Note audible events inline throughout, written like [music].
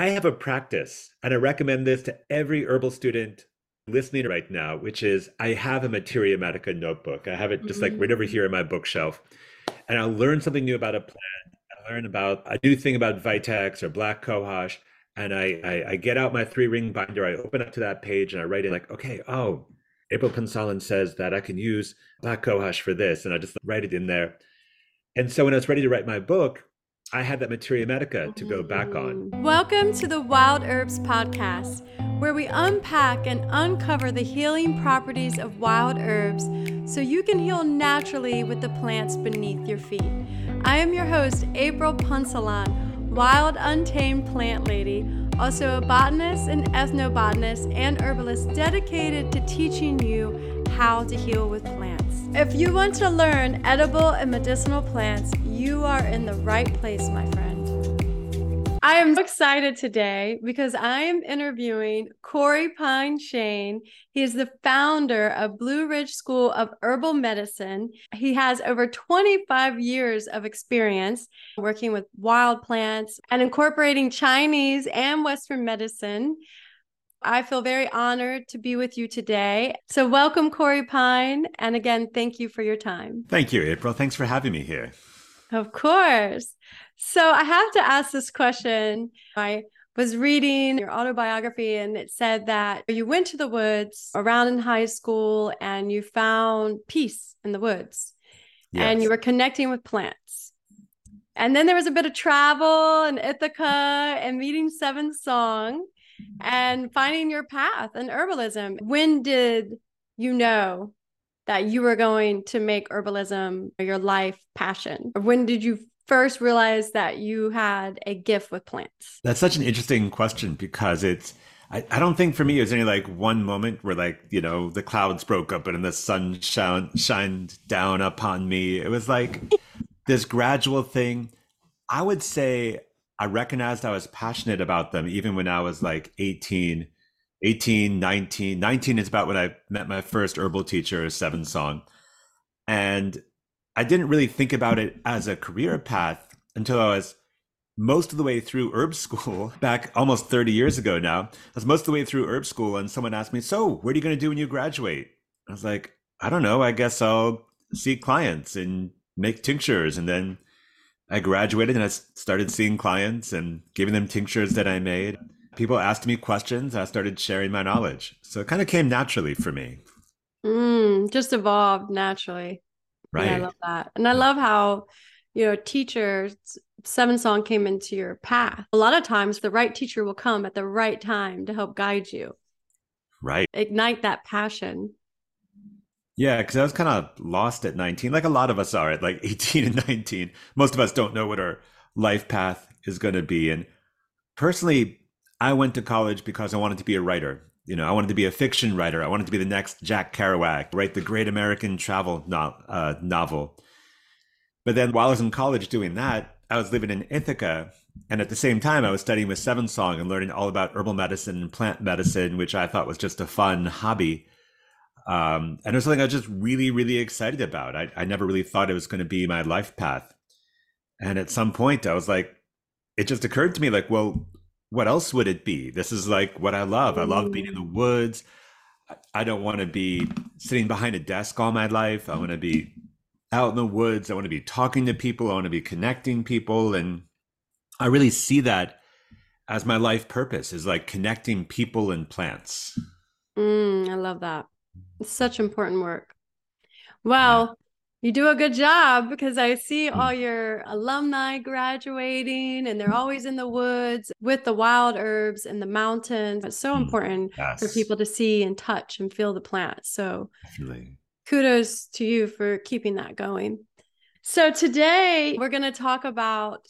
I have a practice, and I recommend this to every herbal student listening right now, which is I have a Materia Medica notebook. I have it just like mm-hmm. right over here in my bookshelf. And I'll learn something new about a plant. I learn about a new thing about Vitex or black cohosh. And I, I, I get out my three ring binder. I open up to that page and I write in like, okay, oh, April Punsalan says that I can use black cohosh for this. And I just write it in there. And so when I was ready to write my book, I had that Materia Medica to go back on. Mm. Welcome to the Wild Herbs Podcast, where we unpack and uncover the healing properties of wild herbs so you can heal naturally with the plants beneath your feet. I am your host, April Punsalan, wild, untamed plant lady, also a botanist, and ethnobotanist, and herbalist dedicated to teaching you how to heal with plants. If you want to learn edible and medicinal plants, you are in the right place, my friend. I am excited today because I am interviewing CoreyPine Shane. He is the founder of Blue Ridge School of Herbal Medicine. He has over 25 years of experience working with wild plants and incorporating Chinese and Western medicine. I feel very honored to be with you today. So, welcome, CoreyPine. And again, thank you for your time. Thank you, April. Thanks for having me here. Of course. So, I have to ask this question. I was reading your autobiography and it said that you went to the woods around in high school and you found peace in the woods yes. and you were connecting with plants. And then there was a bit of travel in Ithaca and meeting Seven Song and finding your path in herbalism. When did you know that you were going to make herbalism your life passion? When did you first realize that you had a gift with plants? That's such an interesting question because it's I, I don't think for me it was any like one moment where like, you know, the clouds broke up and the sun shone shined down upon me. It was like this gradual thing. I would say I recognized I was passionate about them even when I was like 18, 18, 19. 19 is about when I met my first herbal teacher, Seven Song. And I didn't really think about it as a career path until I was most of the way through herb school [laughs] back almost 30 years ago now. I was most of the way through herb school and someone asked me, So, what are you going to do when you graduate? I was like, I don't know. I guess I'll see clients and make tinctures and then I graduated and I started seeing clients and giving them tinctures that I made. People asked me questions. I started sharing my knowledge. So it kind of came naturally for me. Mm, just evolved naturally. Right. Yeah, I love that. And I love how, you know, teachers, Seven Song came into your path. A lot of times the right teacher will come at the right time to help guide you. Right. Ignite that passion. Yeah, because I was kind of lost at 19, like a lot of us are at like [laughs] 18 and 19. Most of us don't know what our life path is going to be. And personally, I went to college because I wanted to be a writer. You know, I wanted to be a fiction writer. I wanted to be the next Jack Kerouac, write the great American travel no- uh, novel. But then while I was in college doing that, I was living in Ithaca. And at the same time, I was studying with Seven Song and learning all about herbal medicine and plant medicine, which I thought was just a fun hobby. Um, and it was something I was just really, really excited about. I, I never really thought it was going to be my life path. And at some point, I was like, it just occurred to me, like, well, what else would it be? This is like what I love. I love being in the woods. I don't want to be sitting behind a desk all my life. I want to be out in the woods. I want to be talking to people. I want to be connecting people. And I really see that as my life purpose is like connecting people and plants. Mm, I love that. It's such important work. Well, you do a good job because I see hmm. all your alumni graduating and they're always in the woods with the wild herbs and the mountains. It's so hmm. important yes. for people to see and touch and feel the plants. So Definitely. kudos to you for keeping that going. So today we're going to talk about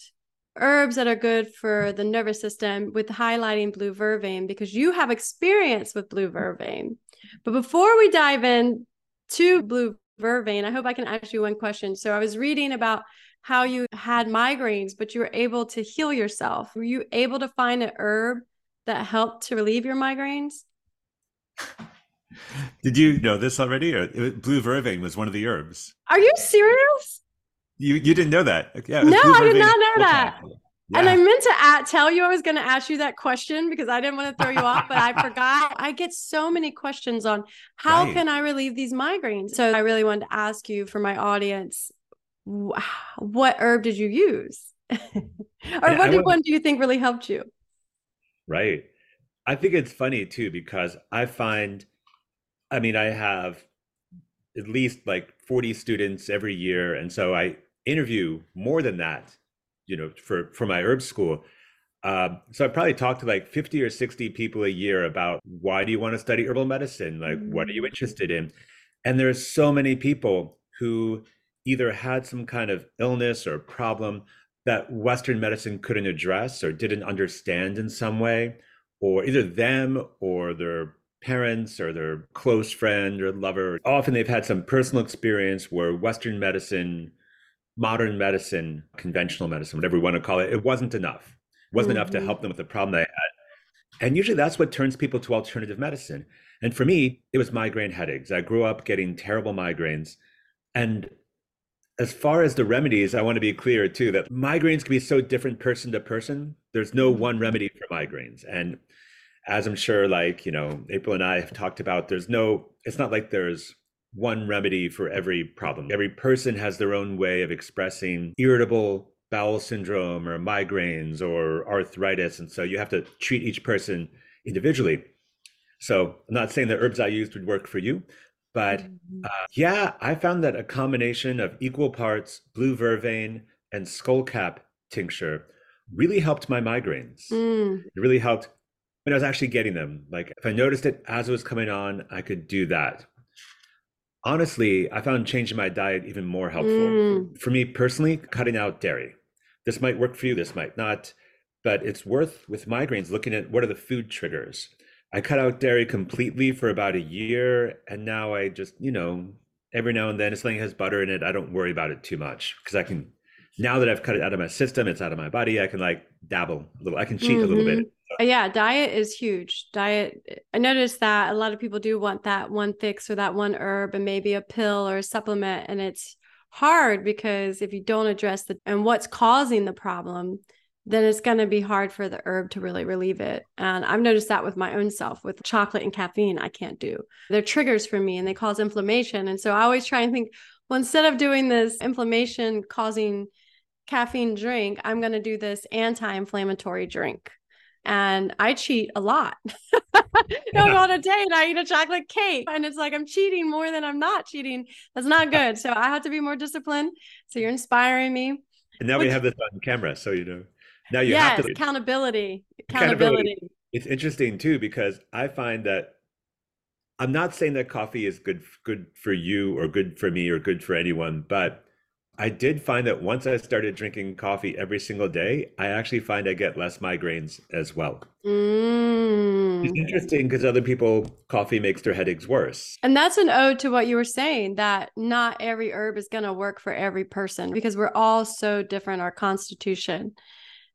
herbs that are good for the nervous system with highlighting blue vervain because you have experience with blue vervain. But before we dive in to blue vervain, I hope I can ask you one question. So I was reading about how you had migraines, but you were able to heal yourself. Were you able to find an herb that helped to relieve your migraines? [laughs] Did you know this already? Or blue vervain was one of the herbs. Are you serious? You you didn't know that? Yeah, no, I did not know that. And I meant to at, tell you I was going to ask you that question because I didn't want to throw you off, but I forgot. I get so many questions on how right. can I relieve these migraines? So I really wanted to ask you for my audience what herb did you use? [laughs] or yeah, what did, one do you think really helped you? Right. I think it's funny too because I find, I mean, I have at least like 40 students every year. And so I interview more than that you know, for for my herb school. Um, so I probably talked to like 50 or 60 people a year about why do you want to study herbal medicine? Like, mm-hmm. what are you mm. interested in? And there's so many people who either had some kind of illness or problem that Western medicine couldn't address or didn't understand in some way, or either them or their parents or their close friend or lover. Often they've had some personal experience where Western medicine modern medicine, conventional medicine, whatever we want to call it, it wasn't enough. It wasn't mm-hmm. enough to mm-hmm. help them with the problem they had. And usually that's what turns people to alternative medicine. And for me, it was migraine headaches. I grew up getting terrible migraines. And as far as the remedies, I want to be clear too that migraines can be so different person to person. There's no one mm-hmm. remedy for migraines. And as I'm sure, like, you know, April and I have talked about, there's no, it's not like there's one remedy for every problem. Every person has their own way of expressing irritable bowel syndrome or migraines or arthritis. And so you have to treat each person individually. So I'm not saying the herbs I used would work for you, but mm-hmm. uh, yeah, I found that a combination of equal parts blue vervain and skullcap tincture really helped my migraines. Mm. It really helped when I was actually getting them. Like if I noticed it as it was coming on, I could do that honestly, I found changing my diet even more helpful. Mm. For me personally, cutting out dairy. This might work for you, this might not, but it's worth with migraines looking at what are the food triggers. I cut out dairy completely for about a year, and now I just, you know, every now and then, if something has butter in it, I don't worry about it too much because I can. Now that I've cut it out of my system, it's out of my body. I can like dabble a little. I can cheat mm-hmm. a little bit. Uh, yeah, diet is huge. Diet, I noticed that a lot of people do want that one fix or that one herb and maybe a pill or a supplement. And it's hard because if you don't address the and what's causing the problem, then it's going to be hard for the herb to really relieve it. And I've noticed that with my own self with chocolate and caffeine, I can't do. They're triggers for me and they cause inflammation. And so I always try and think, well, instead of doing this inflammation causing caffeine drink, I'm going to do this anti inflammatory drink and I cheat a lot. [laughs] no, on a date, I eat a chocolate cake, and it's like I'm cheating more than I'm not cheating. That's not [laughs] good. So I have to be more disciplined. So you're inspiring me. And now Which, we have this on camera, so you know. Now you yes, have to accountability. accountability. Accountability. It's interesting too because I find that I'm not saying that coffee is good good for you or good for me or good for anyone, but I did find that once I started drinking coffee every single day, I actually find I get less migraines as well. Mm. It's interesting because other people, coffee makes their headaches worse. And that's an ode to what you were saying that not every herb is going to work for every person because we're all so different, our constitution.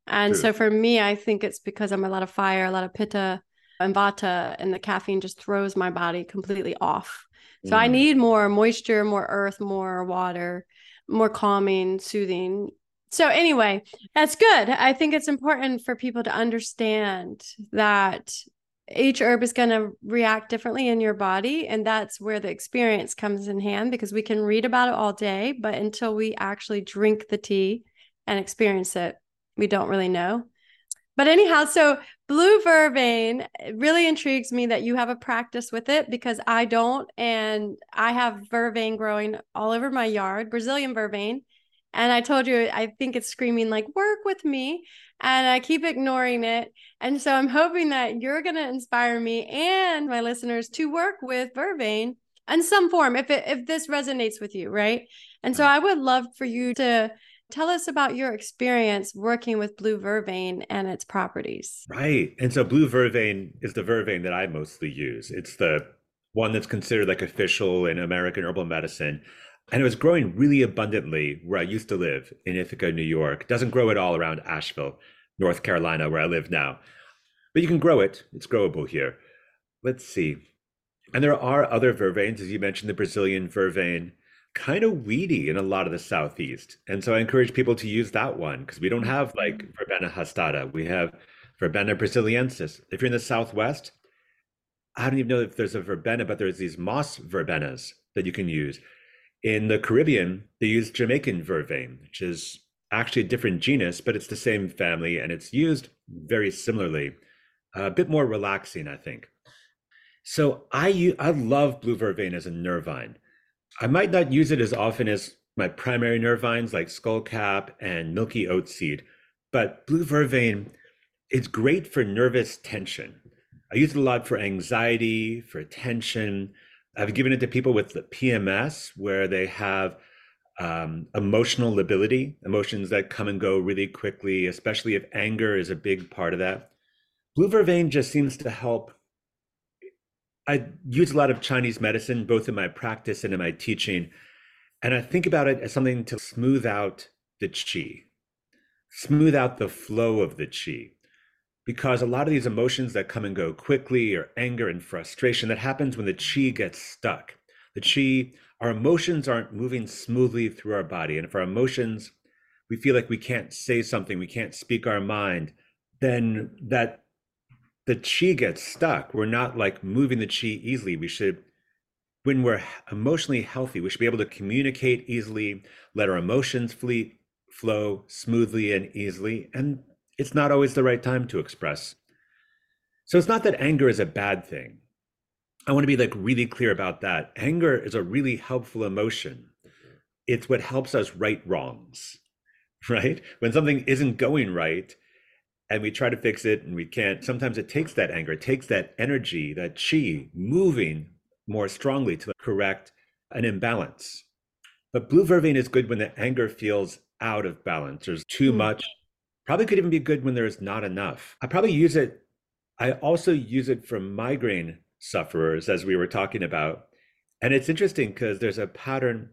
And True. so for me, I think it's because I'm a lot of fire, a lot of pitta and vata, and the caffeine just throws my body completely off. So mm. I need more moisture, more earth, more water more calming, soothing. So, anyway, that's good. I think it's important for people to understand that each herb is going to react differently in your body. And that's where the experience comes in hand because we can read about it all day, but until we actually drink the tea and experience it, we don't really know. But anyhow, so blue vervain really intrigues me that you have a practice with it because I don't. And I have vervain growing all over my yard, Brazilian vervain. And I told you, I think it's screaming like, work with me. And I keep ignoring it. And so I'm hoping that you're going to inspire me and my listeners to work with vervain in some form if it, if this resonates with you, right? And so I would love for you to Tell us about your experience working with blue vervain and its properties. Right. And so blue vervain is the vervain that I mostly use. It's the one that's considered like official in American herbal medicine. And it was growing really abundantly where I used to live in Ithaca, New York. It doesn't grow at all around Asheville, North Carolina, where I live now. But you can grow it. It's growable here. Let's see. And there are other vervains, as you mentioned, the Brazilian vervain. Kind of weedy in a lot of the southeast. And so I encourage people to use that one because we don't have like Mm. Verbena hastata. We have Verbena brasiliensis. If you're in the southwest, I don't even know if there's a verbena, but there's these moss verbenas that you can use. In the Caribbean, they use Jamaican vervain, which is actually a different genus, but it's the same family and it's used very similarly. a bit more relaxing, I think. So i i love blue vervain as a nervine. I might not use it as often as my primary nervines like skullcap and milky oat seed, but blue vervain it's great for nervous tension. I use it a lot for anxiety, for tension. I've given it to people with the PMS where they have um, emotional lability, emotions that come and go really quickly, especially if anger is a big part of that. Blue vervain just seems to help. I use a lot of Chinese medicine, both in my practice and in my teaching. And I think about it as something to smooth out the chi, smooth out the flow of the chi because a lot of these emotions that come and go quickly or anger and frustration that happens when the chi gets stuck the chi our emotions aren't moving smoothly through our body and if our emotions we feel like we can't say something we can't speak our mind then that the chi gets stuck we're not like moving the chi easily we should when we're emotionally healthy we should be able to communicate easily let our emotions flee, flow smoothly and easily and it's not always the right time to express. So it's not that anger is a bad thing. I want to be like really clear about that. Anger is a really helpful emotion. It's what helps us right wrongs, [laughs] right? When something isn't going right and we try to fix it and we can't, sometimes it takes that anger, it takes that energy, that chi moving more strongly to correct an imbalance. But blue vervain is good when the anger feels out of balance. There's too Mm. much Probably could even be good when there's not enough. I probably use it. I also use it for migraine sufferers, as we were talking about. And it's interesting because there's a pattern.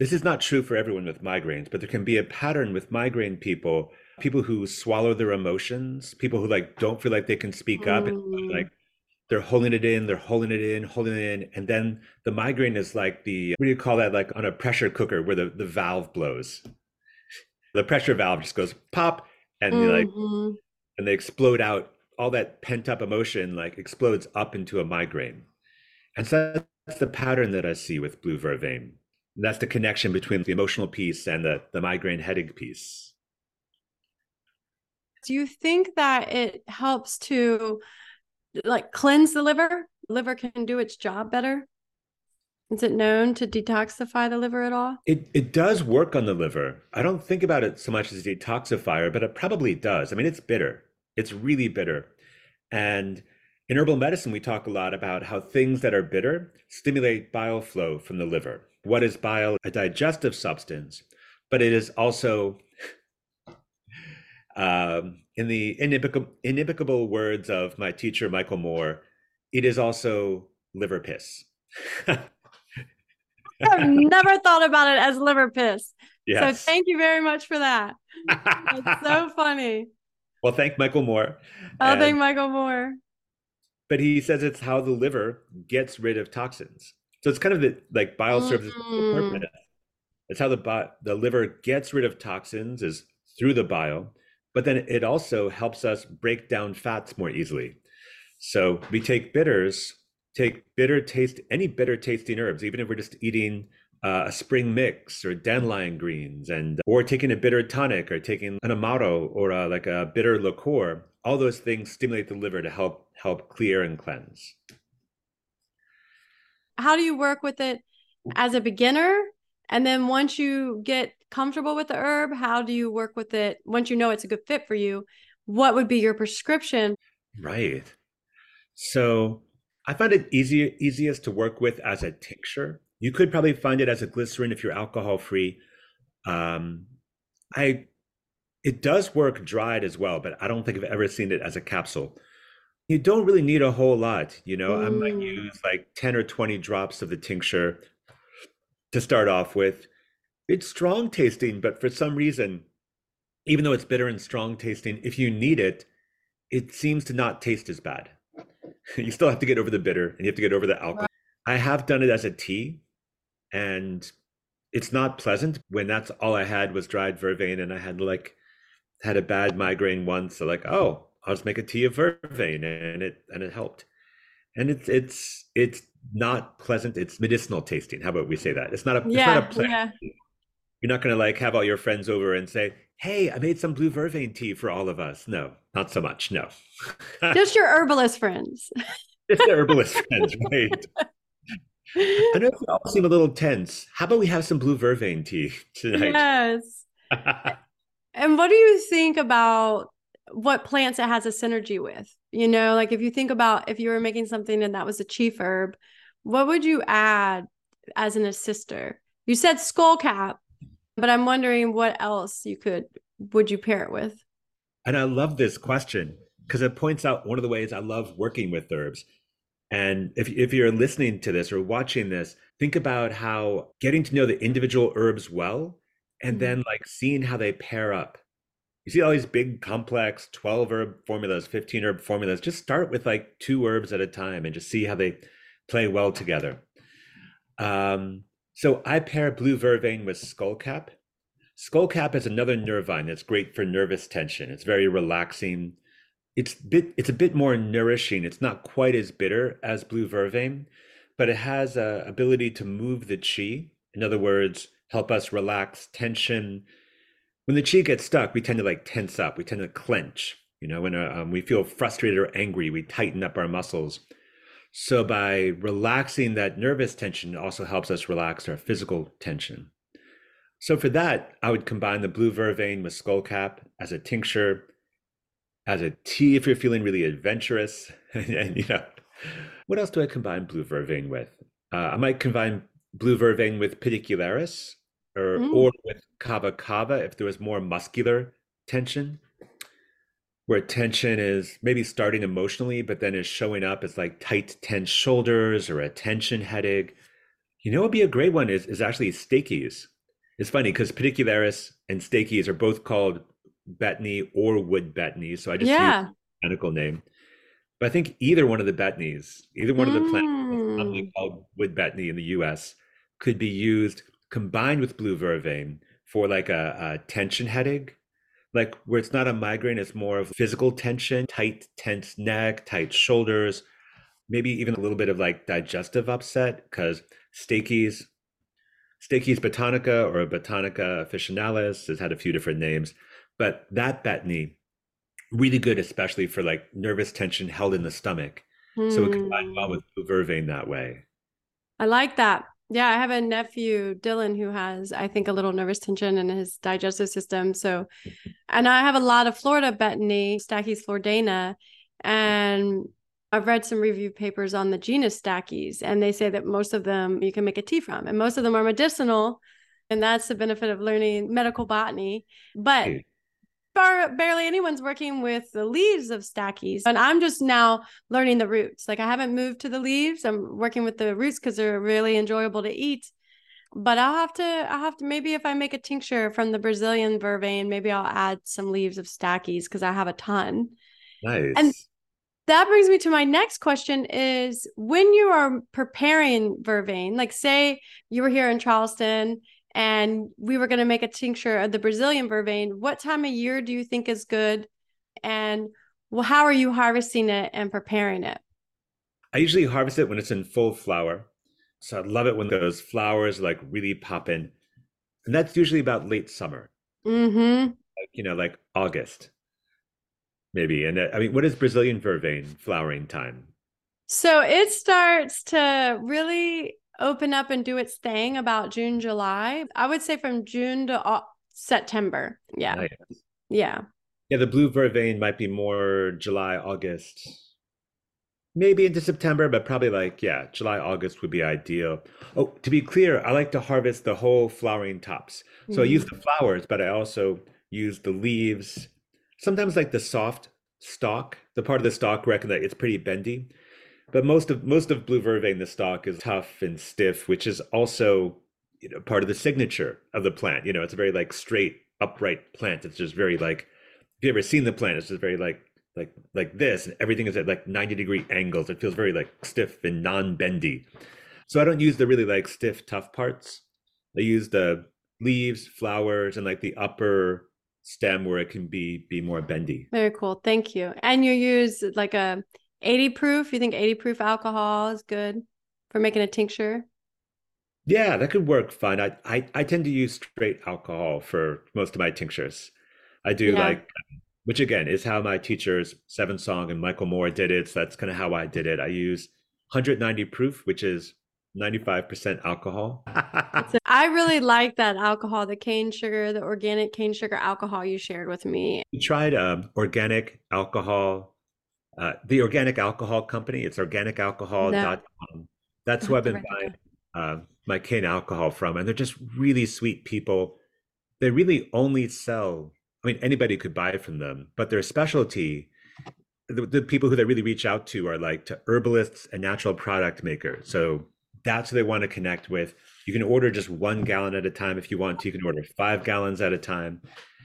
This is not true for everyone with migraines, but there can be a pattern with migraine people, people who swallow their emotions, people who like don't feel like they can speak up, and Mm. like they're holding it in, they're holding it in, holding it in, and then the migraine is like the what do you call that? Like on a pressure cooker where the, the valve blows. The pressure valve just goes pop, and they like and they explode out. All that pent up emotion like explodes up into a migraine, and so that's the pattern that I see with blue vervain. That's the connection between the emotional piece and the the migraine headache piece. Do you think that it helps to like cleanse the liver? Liver can do its job better. Is it known to detoxify the liver at all? It it does work on the liver. I don't think about it so much as a detoxifier, but it probably does. I mean, it's bitter. It's really bitter. And in herbal medicine, we talk a lot about how things that are bitter stimulate bile flow from the liver. What is bile? A digestive substance, but it is also, um, in the inimicable, inimicable words of my teacher, Michael Moore, it is also liver piss. [laughs] I've never thought about it as liver piss. yes. So thank you very much for that. It's so [laughs] funny. well, thank Michael Moore. Oh, And- thank Michael Moore. but he says it's how the liver gets rid of toxins. So it's kind of the, like bile serves as a Mm. purpose. It's how the the liver gets rid of toxins is through the bile, but then it also helps us break down fats more easily. So we take bitters, take bitter taste, any bitter tasting herbs, even if we're just eating uh, a spring mix or dandelion greens, and or taking a bitter tonic or taking an amaro or a, like a bitter liqueur. All those things stimulate the liver to help help clear and cleanse. How do you work with it as a beginner? And then once you get comfortable with the herb, how do you work with it once you know it's a good fit for you? What would be your prescription? Right. So I find it easier easiest to work with as a tincture. You could probably find it as a glycerin if you're alcohol free. Um, I it does work dried as well, but I don't think I've ever seen it as a capsule. You don't really need a whole lot, you know. I might Mm. use like 10 or 20 drops of the tincture to start off with. It's strong tasting, but for some reason, even though it's bitter and strong tasting, if you need it, it seems to not taste as bad. [laughs] you still have to get over the bitter and you have to get over the alcohol. I have done it as a tea, and it's not pleasant when that's all I had was dried vervain and I had like had a bad migraine once. So like, oh, I'll just make a tea of vervain and it and it helped. And it's it's it's not pleasant. It's medicinal tasting. How about we say that? It's not a yeah, it's not a plant. Yeah. You're not gonna like have all your friends over and say, Hey, I made some blue vervain tea for all of us. No, not so much. No. Just your [laughs] herbalist friends. Just the herbalist friends, right? I know we all seem a little tense. How about we have some blue vervain tea tonight? Yes. [laughs] and what do you think about what plants it has a synergy with? You know, like if you think about if you were making something and that was a chief herb, what would you add as an assister? You said skullcap, but I'm wondering what else you could would you pair it with? And I love this question because it points out one of the ways I love working with herbs and if, if you're listening to this or watching this, think about how getting to know the individual herbs well and mm-hmm. then like seeing how they pair up. You see all these big complex 12 herb formulas, 15 herb formulas. Just start with like two herbs at a time and just see how they play well together. Um, so I pair blue vervain with skullcap. Skullcap is another nervine that's great for nervous tension. It's very relaxing it's bit it's a bit more nourishing. It's not quite as bitter as blue vervain, but it has a ability to move the chi. In other words, help us relax tension. When the chi gets stuck, we tend to like tense up. We tend to clench. You know, when uh, um, we feel frustrated or angry, we tighten up our muscles. So by relaxing that nervous tension, it also helps us relax our physical tension. So for that, I would combine the blue vervain with skullcap as a tincture as a tea if you're feeling really adventurous. [laughs] and, you know, what else do I combine blue vervain with? Uh, I might combine blue vervain with pedicularis or, mm. or with kava kava if there was more muscular tension, where tension is maybe starting emotionally, but then is showing up as like tight, tense shoulders or a tension headache. You know, what would be a great one is, is actually Stachys. It's funny because pedicularis and Stachys are both called betony or wood betony. So I just yeah. use the medical name. But I think either one of the betonies, either one mm. of the plants commonly called wood betony in the US, could be used combined with blue vervain for like a, a tension headache. Like where it's not a migraine, it's more of physical tension, tight, tense neck, tight shoulders, maybe even a little bit of like digestive upset because Stachys Stachys betonica or Betonica officinalis has had a few different names but that betony, really good, especially for like nervous tension held in the stomach. Mm. So it combined well with hmm. vervain that way. I like that. Yeah, I have a nephew, Dylan, who has, I think, a little nervous tension in his digestive system. So, and I have a lot of Florida betony, Stachys floridana, and I've read some review papers on the genus Stachys, and they say that most of them you can make a tea from, and most of them are medicinal. And that's the benefit of learning medical botany. But bar- barely anyone's working with the leaves of Stachys. And I'm just now learning the roots. Like I haven't moved to the leaves. I'm working with the roots because they're really enjoyable to eat. But I'll have to, I'll have to, maybe if I make a tincture from the Brazilian vervain, maybe I'll add some leaves of Stachys because I have a ton. Nice. And that brings me to my next question is when you are preparing vervain, like say you were here in Charleston and we were going to make a tincture of the Brazilian vervain. What time of year do you think is good? And well, how are you harvesting it and preparing it? I usually harvest it when it's in full flower. So I love it when those flowers like really pop in. And that's usually about late summer. Mm-hmm. Like, you know, like August, maybe. And uh, I mean, what is Brazilian vervain flowering time? So it starts to really open up and do its thing about June, July. I would say from June to uh, September. Yeah. Nice. Yeah. Yeah, the blue vervain might be more July, August, maybe into September, but probably like, yeah, July, August would be ideal. Oh, to be clear, I like to harvest the whole flowering tops. So mm-hmm. I use mm. the flowers, but I also use the leaves, sometimes like the soft stalk, the part of the stalk, I reckon that it's pretty bendy. But most of most of blue vervain, the stalk is tough and stiff, which is also you know part of the signature of the plant. You know, it's a very like straight, upright plant. It's just very like if you ever seen the plant, it's just very like like like this, and everything is at like 90 degree angles. It feels very like stiff and non-bendy. So I don't use the really like stiff, tough parts. I use the leaves, flowers, and like the upper stem where it can be be more bendy. Very cool. Thank you. And you use like a 80 proof. You think 80 proof alcohol is good for making a tincture? Yeah, that could work fine. I, I I tend to use straight alcohol for most of my tinctures. I do Yeah. like, which again is how my teachers Seven Song and Michael Moore did it. So that's kind of how I did it. I use 190 proof, which is 95% alcohol. So [laughs] I really like that alcohol, the cane sugar, the organic cane sugar alcohol you shared with me. We tried um, organic alcohol, uh, the organic alcohol company. It's No, organicalcohol.com. That's I'll who I've been buying uh, my cane alcohol from, and they're just really sweet people. They really only sell. I mean, anybody could buy from them, but their specialty, the, the people who they really reach out to are like to herbalists and natural product makers. So that's who they want to connect with. You can order just one gallon at a time if you want to. You can order five gallons at a time.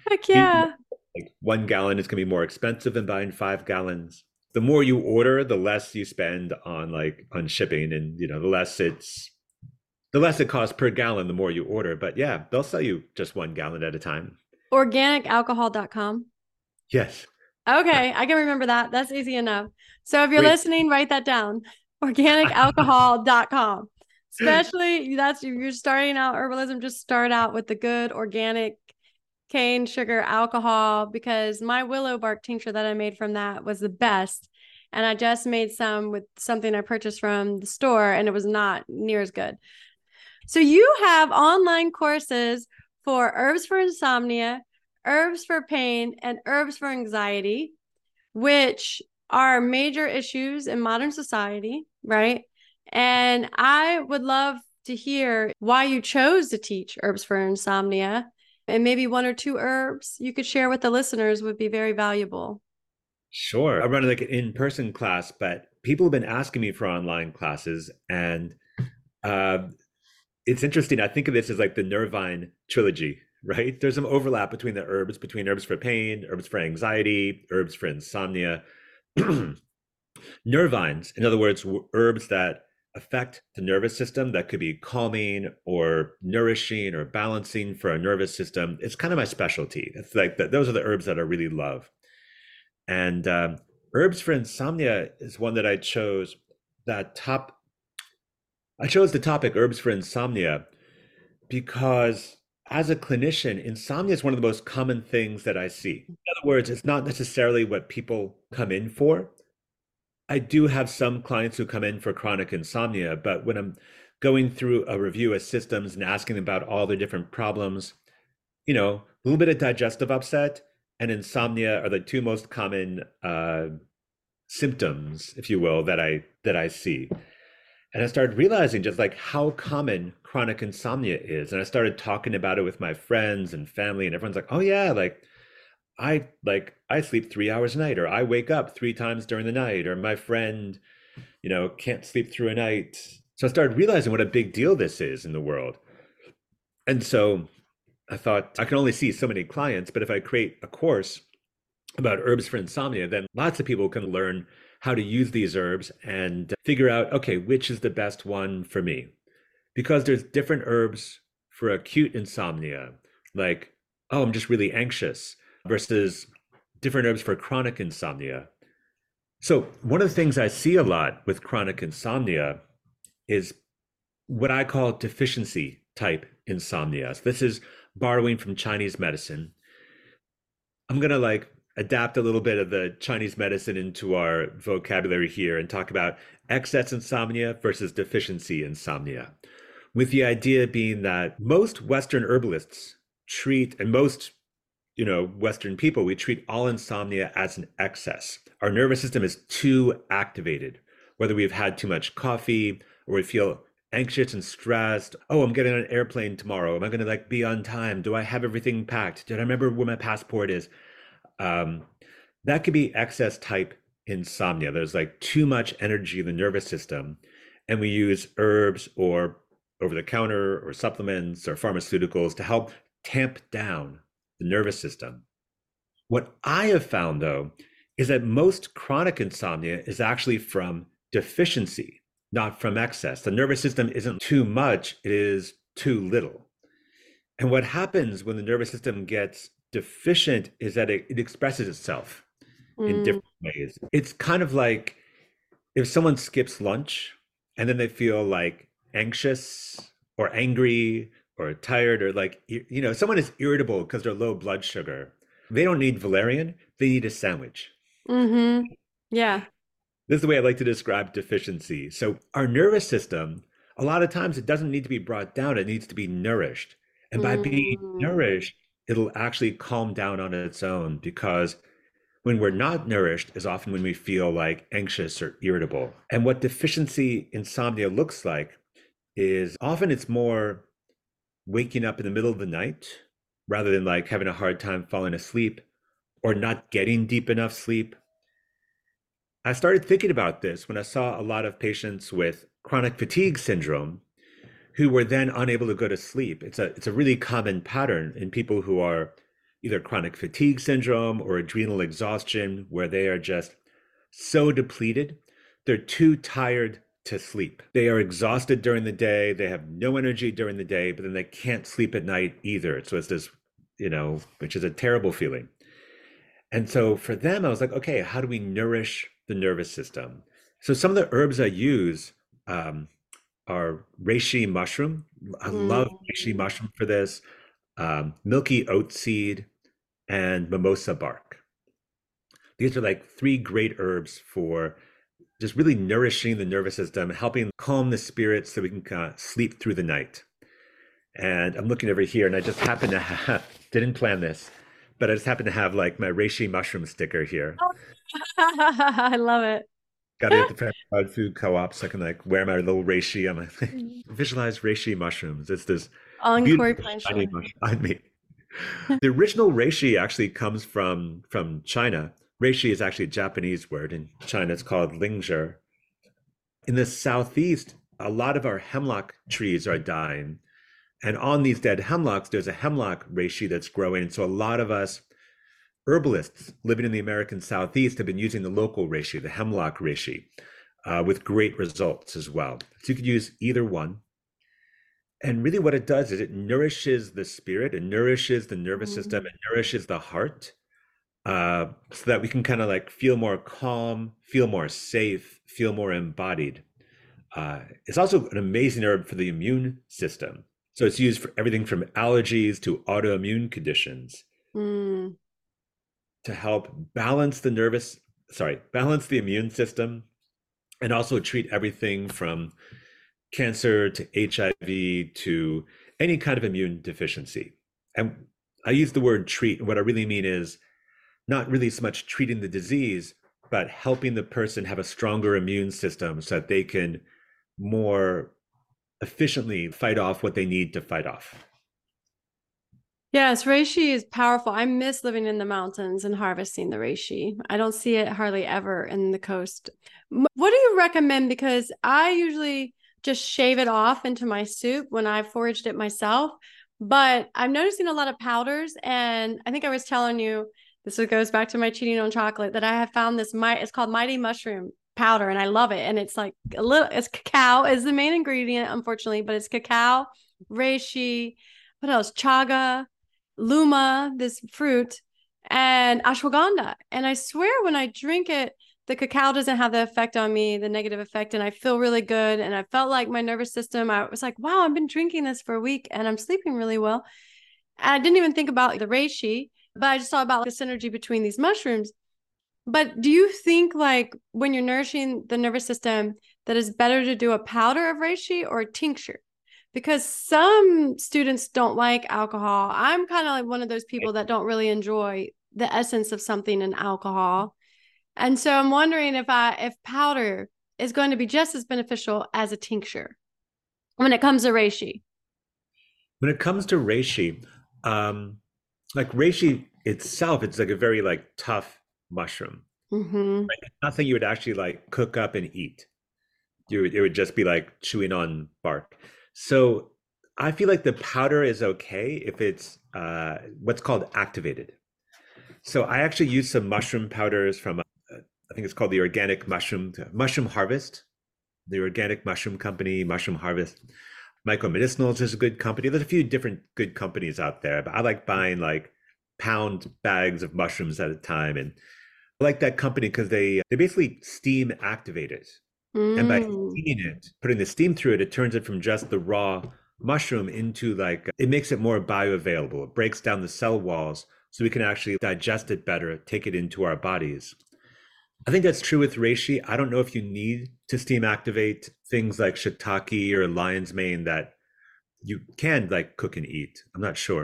Heck yeah. like one gallon is going to be more expensive than buying five gallons. The more you order, the less you spend on like on shipping, and you know the less it's the less it costs per gallon. The more you order, but yeah, they'll sell you just one gallon at a time. Organicalcohol.com. Yes, Okay, I can remember that. That's easy enough. So if you're great. listening, write that down. [laughs] Organicalcohol.com. Especially that's if you're starting out herbalism, just start out with the good organic cane sugar alcohol because my willow bark tincture that I made from that was the best. And I just made some with something I purchased from the store and it was not near as good. So you have online courses for herbs for insomnia, herbs for pain, and herbs for anxiety, which are major issues in modern society, right? And I would love to hear why you chose to teach herbs for insomnia and maybe one or two herbs you could share with the listeners would be very valuable. sure. I run like an in-person class, but people have been asking me for online classes, and uh, it's interesting. I think of this as like the Nervine trilogy, right? There's some overlap between the herbs, between herbs for pain, herbs for anxiety, herbs for insomnia. [clears throat] Nervines, in other words, herbs that affect the nervous system that could be calming or nourishing or balancing for our nervous system. It's kind of my specialty. It's like the, those are the herbs that I really love. And um, herbs for insomnia is one that I chose. That top, I chose the topic herbs for insomnia because as a clinician, insomnia is one of the most common things that I see. In other words, it's not necessarily what people come in for. I do have some clients who come in for chronic insomnia, but when I'm going through a review of systems and asking about all the different problems, you know, a little bit of digestive upset and insomnia are the two most common uh, symptoms, if you will, that I that I see. And I started realizing just like how common chronic insomnia is. And I started talking about it with my friends and family, and everyone's like, oh yeah, like I like I sleep three hours a night, or I wake up three times during the night, or my friend, you know, can't sleep through a night. So I started realizing what a big deal this is in the world. And so I thought I can only see so many clients, but if I create a course about herbs for insomnia, then lots of people can learn how to use these herbs and figure out, okay, which is the best one for me. Because there's different herbs for acute insomnia, like, oh, I'm just really anxious, versus different herbs for chronic insomnia. So, one of the things I see a lot with chronic insomnia is what I call deficiency type insomnia. So this is borrowing from Chinese medicine. I'm going to like adapt a little bit of the Chinese medicine into our vocabulary here and talk about excess insomnia versus deficiency insomnia. With the idea being that most Western herbalists treat, and most, you know, Western people, we treat all insomnia as an excess. Our nervous system is too activated, whether we've had too much coffee or we feel anxious and stressed. Oh, I'm getting on an airplane tomorrow. Am I going to like be on time? Do I have everything packed? Did I remember where my passport is? Um, that could be excess type insomnia. There's like too much energy in the nervous system, and we use herbs or over the counter or supplements or pharmaceuticals to help tamp down the nervous system. What I have found though is that most chronic insomnia is actually from deficiency, not from excess. The nervous system isn't too much, it is too little. And what happens when the nervous system gets deficient is that it, it expresses itself mm. in different ways. It's kind of like if someone skips lunch and then they feel like anxious or angry or tired or like you know someone is irritable because they're low blood sugar they don't need valerian they need a sandwich mm-hmm yeah this is the way i like to describe deficiency so our nervous system a lot of times it doesn't need to be brought down it needs to be nourished and by mm-hmm. being mm. nourished it'll actually calm down on its own because when we're not nourished is often when we feel like anxious or irritable. And what deficiency insomnia looks like is often it's more waking up in the middle of the night rather than like having a hard time falling asleep or not getting deep enough sleep. I started thinking about this when I saw a lot of patients with chronic fatigue syndrome who were then unable to go to sleep. It's a it's a really common pattern in people who are either chronic fatigue syndrome or adrenal exhaustion, where they are just so depleted, they're too tired to sleep. They are exhausted during the day, they have no energy during the day, but then they can't sleep at night either. So it's this, you know, which is a terrible feeling. And so for them, I was like, okay, how do we nourish the nervous system? So some of the herbs I use um, are reishi mushroom. I mm. love reishi mushroom for this. Um, milky oat seed, and mimosa bark. These are like three great herbs for just really nourishing the nervous system, helping calm the spirit so we can kind of sleep through the night. And I'm looking over here, and I just happen to have, didn't plan this, but I just happen to have like my reishi mushroom sticker here. [laughs] I love it. Got it at the Fairfield Food Co-op, so I can like wear my little reishi on my thing. Mm. [laughs] visualize reishi mushrooms. It's this encore mushroom [laughs] on me the original reishi actually comes from from China. Reishi is actually a Japanese word. In China, it's called lingzhi. In the southeast, a lot of our hemlock trees are dying. And on these dead hemlocks, there's a hemlock reishi that's growing. So a lot of us herbalists living in the American Southeast have been using the local reishi, the hemlock reishi, uh, with great results as well. So you could use either one and really what it does is it nourishes the spirit it nourishes the nervous mm-hmm. system it nourishes the heart uh, so that we can kind of like feel more calm feel more safe feel more embodied uh, it's also an amazing herb for the immune system so it's used for everything from allergies to autoimmune conditions mm. to help balance the nervous sorry balance the immune system and also treat everything from cancer to HIV to any kind of immune deficiency. And I use the word treat. What I really mean is not really so much treating the disease, but helping the person have a stronger immune system so that they can more efficiently fight off what they need to fight off. Yes, reishi is powerful. I miss living in the mountains and harvesting the reishi. I don't see it hardly ever in the coast. What do you recommend? Because I usually just shave it off into my soup when I foraged it myself. But I'm noticing a lot of powders, and I think I was telling you this goes back to my cheating on chocolate that I have found this. My it's called Mighty Mushroom powder, and I love it. And it's like a little. It's cacao is the main ingredient, unfortunately, but it's cacao, reishi, what else? Chaga, luma, this fruit, and ashwagandha. And I swear, when I drink it, the cacao doesn't have the effect on me, the negative effect, and I feel really good. And I felt like my nervous system, I was like, wow, I've been drinking this for a week and I'm sleeping really well. And I didn't even think about the reishi, but I just thought about the synergy between these mushrooms. But do you think like when you're nourishing the nervous system that it's better to do a powder of reishi or a tincture? Because some students don't like alcohol. I'm kind of like one of those people that don't really enjoy the essence of something in alcohol. And so I'm wondering if I if powder is going to be just as beneficial as a tincture when it comes to reishi. When it comes to reishi, um, like reishi itself, it's like a very like tough mushroom. Mm-hmm. Like nothing you would actually like cook up and eat. You it would just be like chewing on bark. So I feel like the powder is okay if it's uh, what's called activated. So I actually use some mushroom powders from I think it's called the Organic Mushroom Mushroom Harvest, the Organic Mushroom Company, Mushroom Harvest. Mycomedicinals is a good company. There's a few different good companies out there, but I like buying like pound bags of mushrooms at a time. And I like that company because they they basically steam activate it. Mm. And by mm. steaming it, putting the steam through it, it turns it from just the raw mushroom into like it makes it more bioavailable. It breaks down the cell walls so we can actually digest it better, take it into our bodies. I think that's true with reishi. I don't know if you need to steam activate things like shiitake or lion's mane that you can like cook and eat. I'm not sure.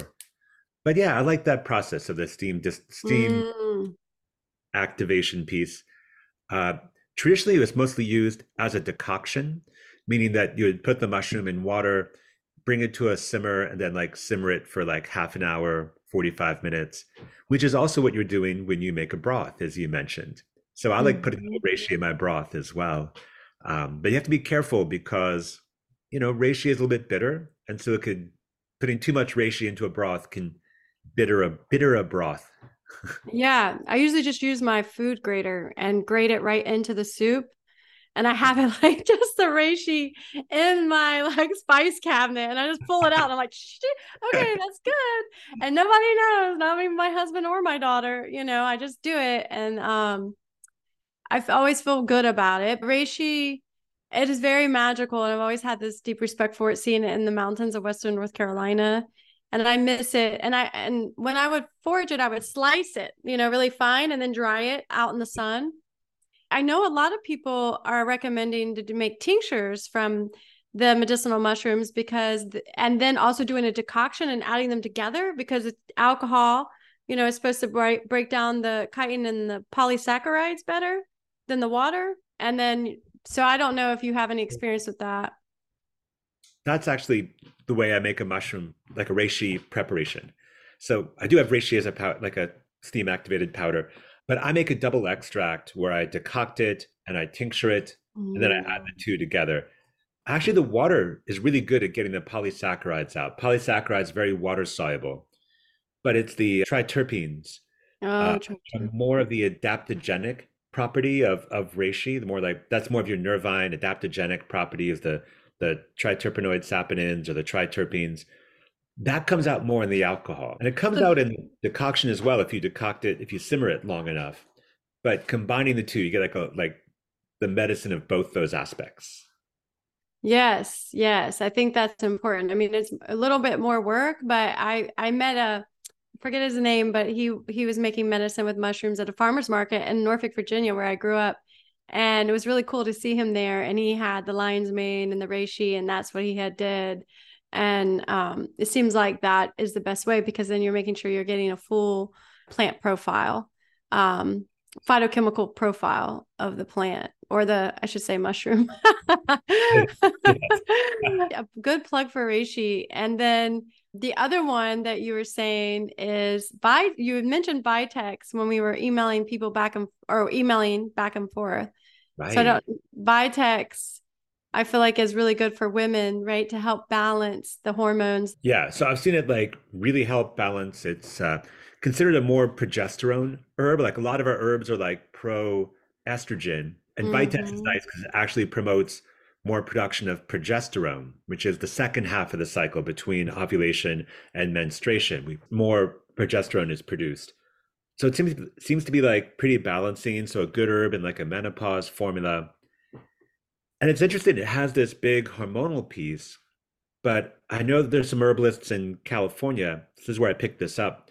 But yeah, I like that process of the steam just steam mm. activation piece. Uh, traditionally, it was mostly used as a decoction, meaning that you would put the mushroom in water, bring it to a simmer, and then like simmer it for like half an hour, 45 minutes, which is also what you're doing when you make a broth, as you mentioned. So I like putting mm-hmm. reishi in my broth as well. Um, but you have to be careful because, you know, reishi is a little bit bitter. And so it could, putting too much reishi into a broth can bitter a bitter a broth. yeah. I usually just use my food grater and grate it right into the soup. And I have it [laughs] like just the reishi in my like spice cabinet. And I just pull it out. And I'm like, okay, [laughs] that's good. And nobody knows, not even my husband or my daughter. You know, I just do it. And um I always feel good about it. Reishi, it is very magical. And I've always had this deep respect for it, seeing it in the mountains of Western North Carolina. And I miss it. And I, and when I would forage it, I would slice it, you know, really fine and then dry it out in the sun. I know a lot of people are recommending to make tinctures from the medicinal mushrooms because, and then also doing a decoction and adding them together because it's alcohol, you know, is supposed to break, break down the chitin and the polysaccharides better than the water. And then, so I don't know if you have any experience with that. That's actually the way I make a mushroom, like a reishi preparation. So I do have reishi as a powder, like a steam activated powder, but I make a double extract where I decoct it and I tincture it, mm. and then I add the two together. Actually, the water is really good at getting the polysaccharides out. Polysaccharides very water soluble, but it's the triterpenes, oh, uh, more of the adaptogenic property of of reishi, the more like that's more of your nervine adaptogenic property is the the triterpenoid saponins or the triterpenes. That comes out more in the alcohol, and it comes out in decoction as well if you decoct it if you simmer it long enough. But combining the two, you get like a like the medicine of both those aspects. Yes, yes, I think that's important. I mean, it's a little bit more work, but I I met a forget his name, but he he was making medicine with mushrooms at a farmer's market in Norfolk, Virginia, where I grew up. And it was really cool to see him there. And he had the lion's mane and the reishi, and that's what he had did. And um, it seems like that is the best way because then you're making sure you're getting a full plant profile, um, phytochemical profile of the plant or the I should say mushroom. [laughs] a [laughs] good plug for reishi. And then the other one that you were saying is by you had mentioned Vitex when we were emailing people back and or emailing back and forth. Right. So I Vitex I feel like is really good for women, right? To help balance the hormones. Yeah. So I've seen it like really help balance. It's uh, considered a more progesterone herb. Like a lot of our herbs are like pro estrogen. And mm-hmm. Vitex is nice because it actually promotes more production of progesterone, which is the second half of the cycle between ovulation and menstruation. We, more progesterone is produced. So it seems seems to be like pretty balancing. So a good herb and like a menopause formula. And it's interesting, it has this big hormonal piece, but I know that there's some herbalists in California. This is where I picked this up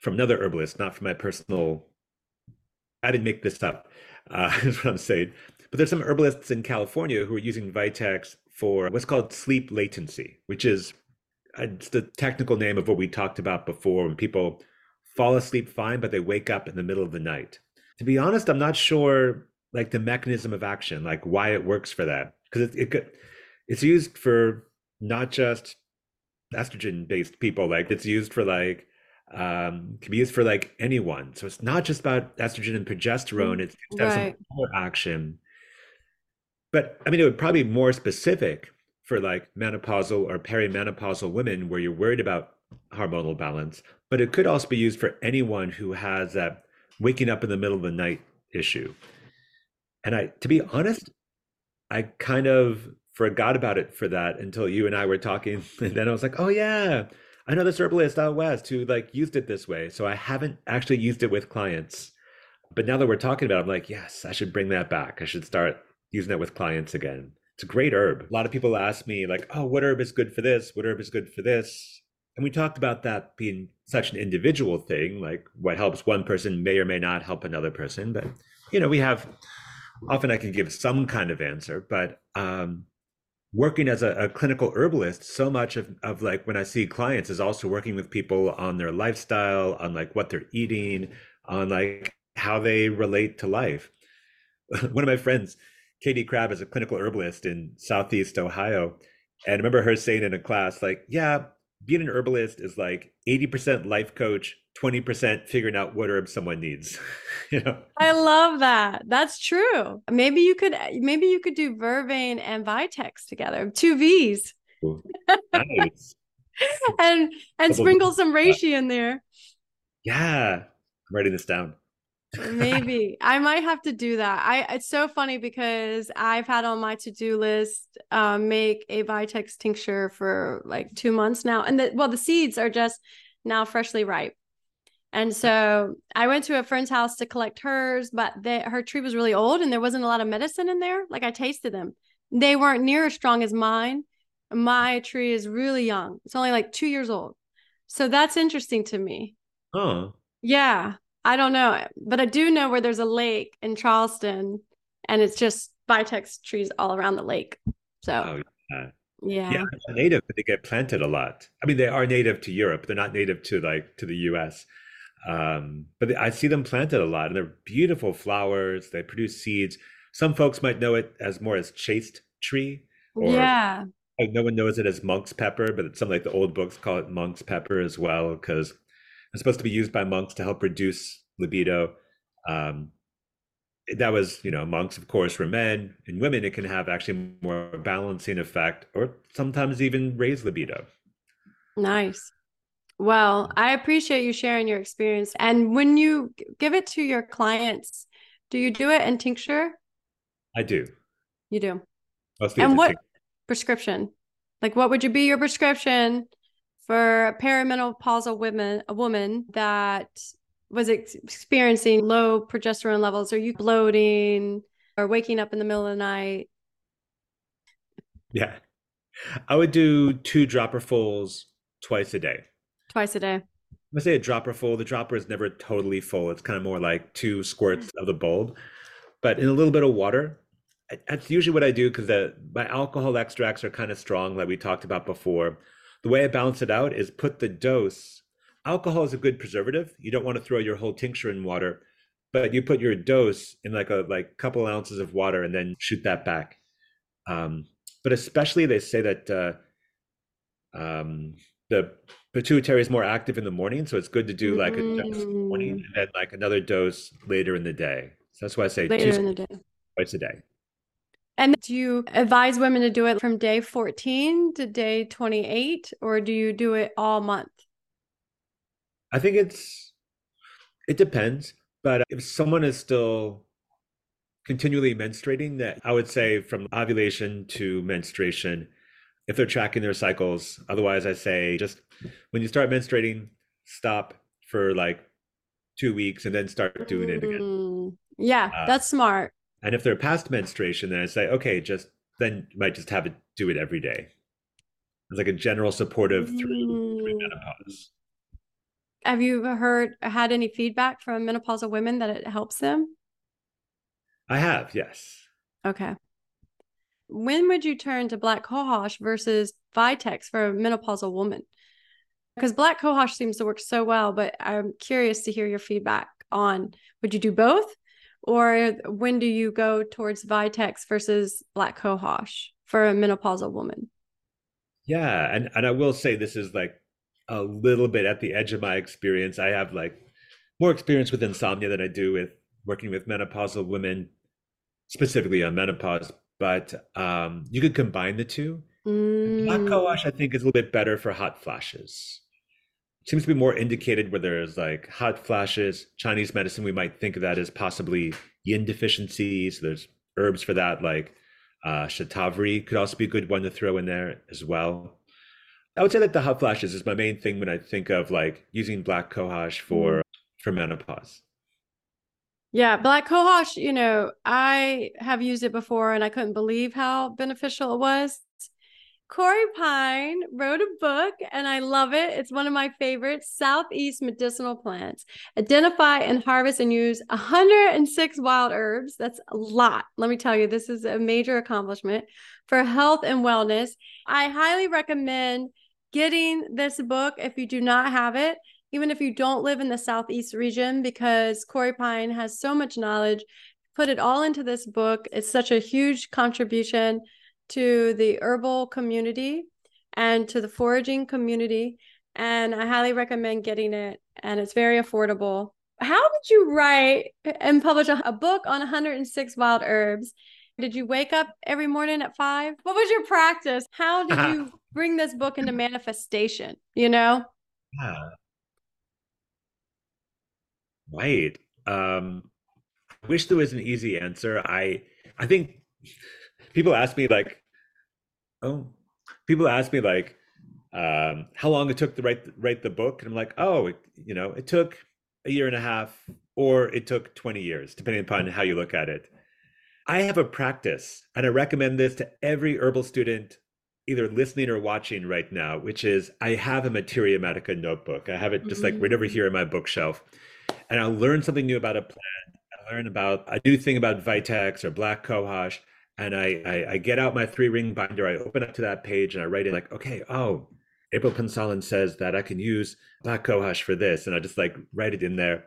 from another herbalist, not from my personal. I didn't make this up. [laughs] Uh, is what I'm saying. But there's some herbalists in California who are using Vitex for what's called sleep latency, which is uh, it's the technical name of what we talked about before when people fall asleep fine, but they wake up in the middle of the night. To be honest, I'm not sure like the mechanism of action, like why it works for that, because it, it it's used for not just estrogen based people, like it's used for like um, can be used for like anyone. So it's not just about estrogen and progesterone. It's, it has right. some more action but I mean, it would probably be more specific for like menopausal or perimenopausal women where you're worried about hormonal balance. But it could also be used for anyone who has that waking up in the middle of the night issue. And I, to be honest, I kind of forgot about it for that until you and I were talking. [laughs] And then I was like, oh yeah, I know this herbalist out west who like used it this way. So I haven't actually used it with clients. But now that we're talking about it, I'm like, yes, I should bring that back. I should start using it with clients again. It's a great herb. A lot of people ask me, like, oh, what herb is good for this? What herb is good for this? And we talked about that being such an individual thing, like what helps one person may or may not help another person. But, you know, we have often I can give some kind of answer, but um, working as a, a, clinical herbalist, so much of, of like when I see clients is also working with people on their lifestyle, on like what they're eating, on like how they relate to life. [laughs] One of my friends, Katie Crabb, is a clinical herbalist in Southeast Ohio. And I remember her saying in a class, like, yeah, being an herbalist is like 80% life coach, 20% figuring out what herb someone needs. [laughs] you know. I love that. That's true. Maybe you could maybe you could do Vervain and Vitex together. Two V's. Nice. [laughs] and and sprinkle some reishi in there. Yeah. I'm writing this down. Maybe I might have to do that. I it's so funny because I've had on my to-do list um, make a Vitex tincture for like two months now, and the well the seeds are just now freshly ripe. And so I went to a friend's house to collect hers, but they, her tree was really old and there wasn't a lot of medicine in there. Like I tasted them, they weren't near as strong as mine. My tree is really young; it's only like two years old. So that's interesting to me. Oh, yeah. I don't know, but I do know where there's a lake in Charleston, and it's just Vitex trees all around the lake. So, oh, yeah. Yeah. yeah, native, but they get planted a lot. I mean, they are native to Europe. They're not native to like to the U.S. Um, but I see them planted a lot, and they're beautiful flowers. They produce seeds. Some folks might know it as more as chaste tree. Or, yeah. Like no one knows it as monk's pepper, but some like the old books call it monk's pepper as well because it's supposed to be used by monks to help reduce libido. Um, that was, you know, monks, of course, were men and women. It can have actually more balancing effect, or sometimes even raise libido. Nice. Well, I appreciate you sharing your experience. And when you give it to your clients, do you do it in tincture? I do. You do. Mostly and what prescription? Like, what would you be your prescription for perimenopausal women, a woman that was ex- experiencing low progesterone levels? Are you bloating or waking up in the middle of the night? Yeah. I would do two dropperfuls twice a day. Twice a day. I'm gonna say a dropper full. The dropper is never totally full. It's kind of more like two squirts of the bulb, but in a little bit of water. That's usually what I do because my alcohol extracts are kind of strong, like we talked about before. The way I balance it out is put the dose. Alcohol is a good preservative. You don't want to throw your whole tincture in water, but you put your dose in like a like couple ounces of water and then shoot that back. Um, but especially they say that uh, um, the pituitary is more active in the morning, so it's good to do like a dose in the morning mm. and then like another dose later in the day. So that's why I say later two, in the day. twice a day. And do you advise women to do it from day 14 to day 28, or do you do it all month? I think it's, it depends. But if someone is still continually menstruating, that I would say from ovulation to menstruation, if they're tracking their cycles. Otherwise, I say just when you start menstruating, stop for like two weeks and then start doing it again. Mm, yeah, uh, that's smart. And if they're past menstruation, then I say, okay, just then you might just have it do it every day. It's like a general supportive through, mm. through menopause. Have you heard had any feedback from menopausal women that it helps them? I have, yes. Okay. When would you turn to black cohosh versus Vitex for a menopausal woman? Because black cohosh seems to work so well, but I'm curious to hear your feedback on would you do both? Or when do you go towards Vitex versus black cohosh for a menopausal woman? Yeah, and and I will say this is like a little bit at the edge of my experience. I have like more experience with insomnia than I do with working with menopausal women, specifically on menopause. But um, you could combine the two. Mm. Black cohosh, I think, is a little bit better for hot flashes seems to be more indicated where there's like hot flashes. Chinese medicine, we might think of that as possibly yin deficiencies. There's herbs for that, like Uh, shatavari could also be a good one to throw in there as well. I would say that the hot flashes is my main thing when I think of like using black cohosh for mm. for menopause. Yeah, black cohosh, you know, I have used it before and I couldn't believe how beneficial it was. Corey Pine wrote a book and I love it. It's one of my favorites Southeast medicinal plants. Identify and harvest and use 106 wild herbs. That's a lot. Let me tell you, this is a major accomplishment for health and wellness. I highly recommend getting this book if you do not have it, even if you don't live in the Southeast region, because CoreyPine has so much knowledge. Put it all into this book. It's such a huge contribution to the herbal community and to the foraging community. And I highly recommend getting it. And it's very affordable. How did you write and publish a, a book on 106 wild herbs? Did you wake up every morning at five? What was your practice? How did you [laughs] bring this book into manifestation? You know? Yeah. Right. Um, I wish there was an easy answer. I I think people ask me like, oh, people ask me like, um, how long it took to write write the book, and I'm like, oh, it, you know, it took a year and a half, or it took 20 years, depending upon how you look at it. I have a practice, and I recommend this to every herbal student, either listening or watching right now, which is I have a Materia Medica notebook. I have it just mm-hmm. like right over here in my bookshelf, and I'll learn something new about a plant. I learn about a new thing about Vitex or Black Cohosh and I, I, I get out my three ring binder. I open up to that page and I write in like, okay, oh, April Punsalan says that I can use Black Cohosh for this, and I just like write it in there.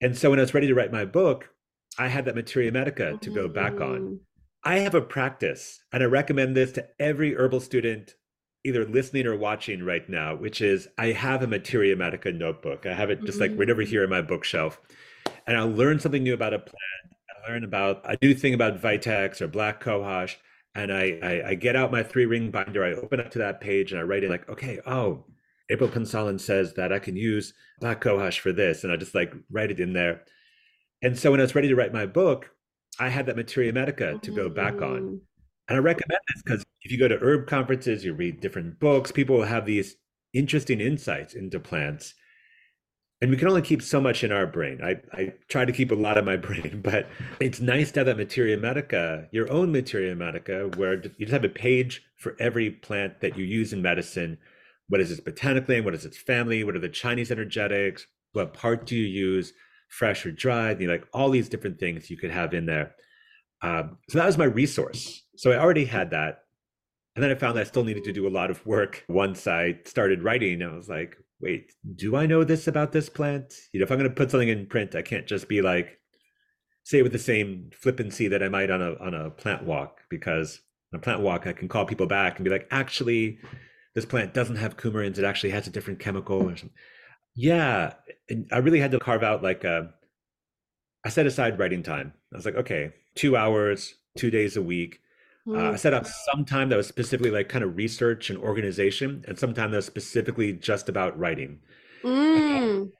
And so when I was ready to write my book, I had that Materia Medica to go back on. Mm. I have a practice, and I recommend this to every herbal student, either listening or watching right now, which is I have a Materia Medica notebook. I have it just like right over mm. here in my bookshelf, and I'll learn something new about a plant learn about I do think about Vitex or Black Cohosh, and I, I, I get out my three ring binder. I open up to that page and I write it like, okay, oh, April Punsalan says that I can use Black Cohosh for this, and I just like write it in there. And so when I was ready to write my book, I had that Materia Medica to go back on. Mm. And I recommend this because if you go to herb conferences, you read different books, people will have these interesting insights into plants and we can only keep so much in our brain. I, I try to keep a lot of my [laughs] brain, but it's nice to have that materia medica, your own materia medica, where you just have a page for every plant that you use in medicine. What is its botanical name? What is its family? What are the Chinese energetics? What part do you use? Fresh or dried? You know, like all these different things you could have in there. Um, so that was my resource. So I already had that. And then I found that I still needed to do a lot of work once I started writing. I was like, wait, do I know this about this plant? You know, if I'm going to put something in print, I can't just be like, say it with the same flippancy that I might on a on a plant walk, because on a plant walk I can call people back and be like, actually, this plant doesn't have coumarins; it actually has a different chemical or something. Yeah, and I really had to carve out like a. I set aside writing time. I was like, okay, two hours, two days a week. Uh, I set up some time that was specifically like kind of research and organization, and some time that was specifically just about writing. Mm.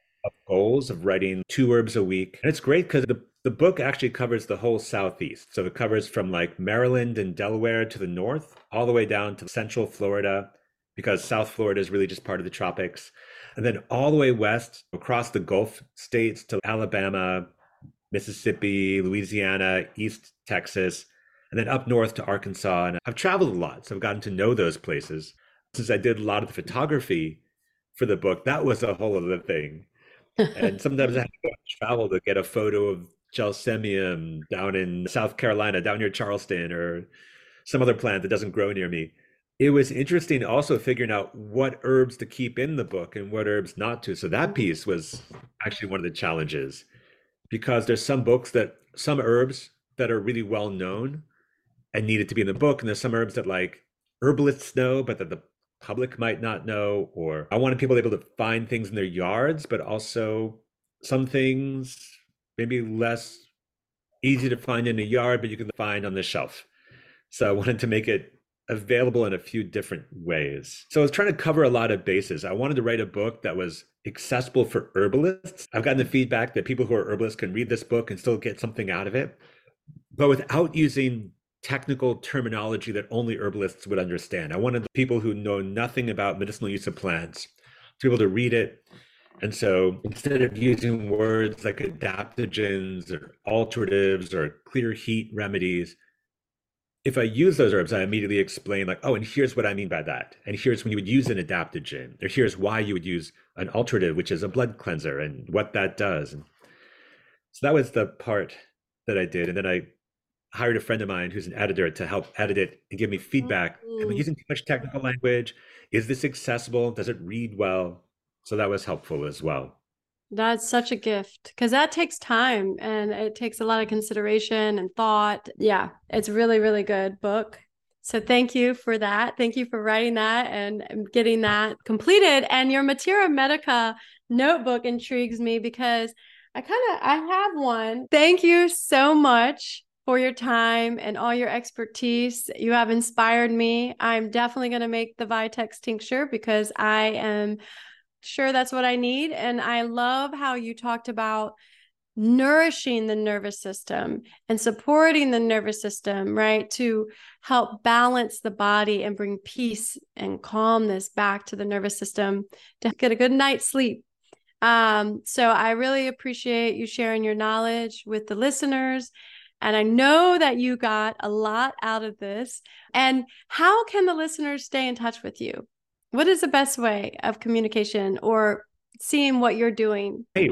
Goals of writing two herbs a week, and it's great because the the book actually covers the whole southeast. So it covers from like Maryland and Delaware to the north, all the way down to central Florida, because South Florida is really just part of the tropics, and then all the way west across the Gulf states to Alabama, Mississippi, Louisiana, East Texas and then up north to Arkansas. And I've traveled a lot, so I've gotten to know those places. Since I did a lot of the photography for the book, that was a whole other thing. and [laughs] sometimes I have to travel to get a photo of Gelsemium down in South Carolina, down near Charleston, or some other plant that doesn't grow near me. It was interesting also figuring out what herbs to keep in the book and what herbs not to. So that piece was actually one of the challenges because there's some books that some herbs that are really well known and needed to be in the book. And there's some herbs that like herbalists know, but that the public might not know. Or I wanted people able to find things in their yards, but also some things maybe less easy to find in a yard, but you can find on the shelf. So I wanted to make it available in a few different ways. So I was trying to cover a lot of bases. I wanted to write a book that was accessible for herbalists. I've gotten the feedback that people who are herbalists can read this book and still get something out of it, but without using technical terminology that only herbalists would understand. I wanted people who know nothing about medicinal use of plants to be able to read it. And so instead of using words like adaptogens or alteratives or clear heat remedies, if I use those herbs, I immediately explain, like, oh, and here's what I mean by that. And here's when you would use an adaptogen, or here's why you would use an alterative, which is a blood cleanser, and what that does. And so that was the part that I did. And then I hired a friend of mine who's an editor to help edit it and give me feedback. Mm-hmm. Am I using too much technical language? Is this accessible? Does it read well? So that was helpful as well. That's such a gift because that takes time and it takes a lot of consideration and thought. Yeah, it's really, really good book. So thank you for that. Thank you for writing that and getting that completed. And your Materia Medica notebook intrigues me because I kind of I have one. Thank you so much for your time and all your expertise. You have inspired me. I'm definitely going to make the Vitex tincture because I am sure that's what I need. And I love how you talked about nourishing the nervous system and supporting the nervous system, right? To help balance the body and bring peace and calmness back to the nervous system to get a good night's sleep. Um, so I really appreciate you sharing your knowledge with the listeners. And I know that you got a lot out of this. And how can the listeners stay in touch with you? What is the best way of communication or seeing what you're doing? Hey,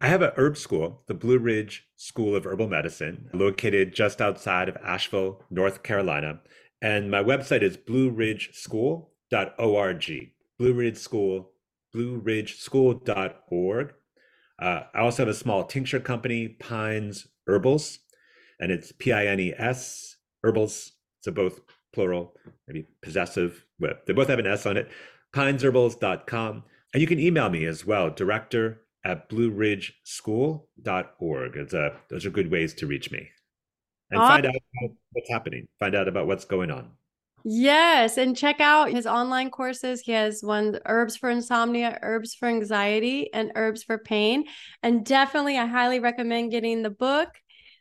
I have a herb school, the Blue Ridge School of Herbal Medicine, located just outside of Asheville, North Carolina. And my website is blueridgeschool.org. Blue Ridge School, blueridgeschool.org. Uh, I also have a small tincture company, Pines Herbals, and it's P I N E S Herbals. So both plural, maybe possessive. But they both have an S on it. Pinesherbals.com. And you can email me as well, director at blueridgeschool.org. It's a, those are good ways to reach me and find out what's happening, find out about what's going on. Yes, and check out his online courses. He has one herbs for insomnia, herbs for anxiety, and herbs for pain. And definitely, I highly recommend getting the book,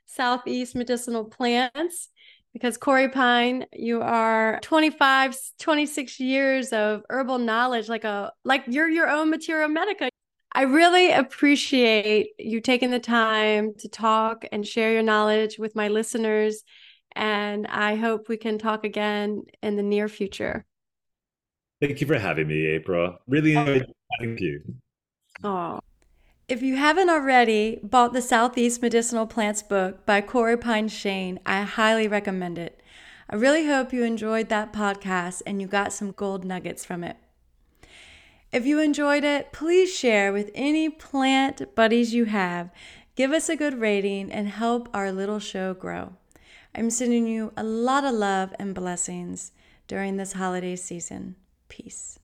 Southeast Medicinal Plants because CoreyPine, you are 25, 26 years of herbal knowledge, like a like you're your own Materia Medica. I really appreciate you taking the time to talk and share your knowledge with my listeners. And I hope we can talk again in the near future. Thank you for having me, April. Really oh. enjoyed talking to you. Oh. If you haven't already bought the Southeast Medicinal Plants book by CoreyPine Shane, I highly recommend it. I really hope you enjoyed that podcast and you got some gold nuggets from it. If you enjoyed it, please share with any plant buddies you have. Give us a good rating and help our little show grow. I'm sending you a lot of love and blessings during this holiday season. Peace.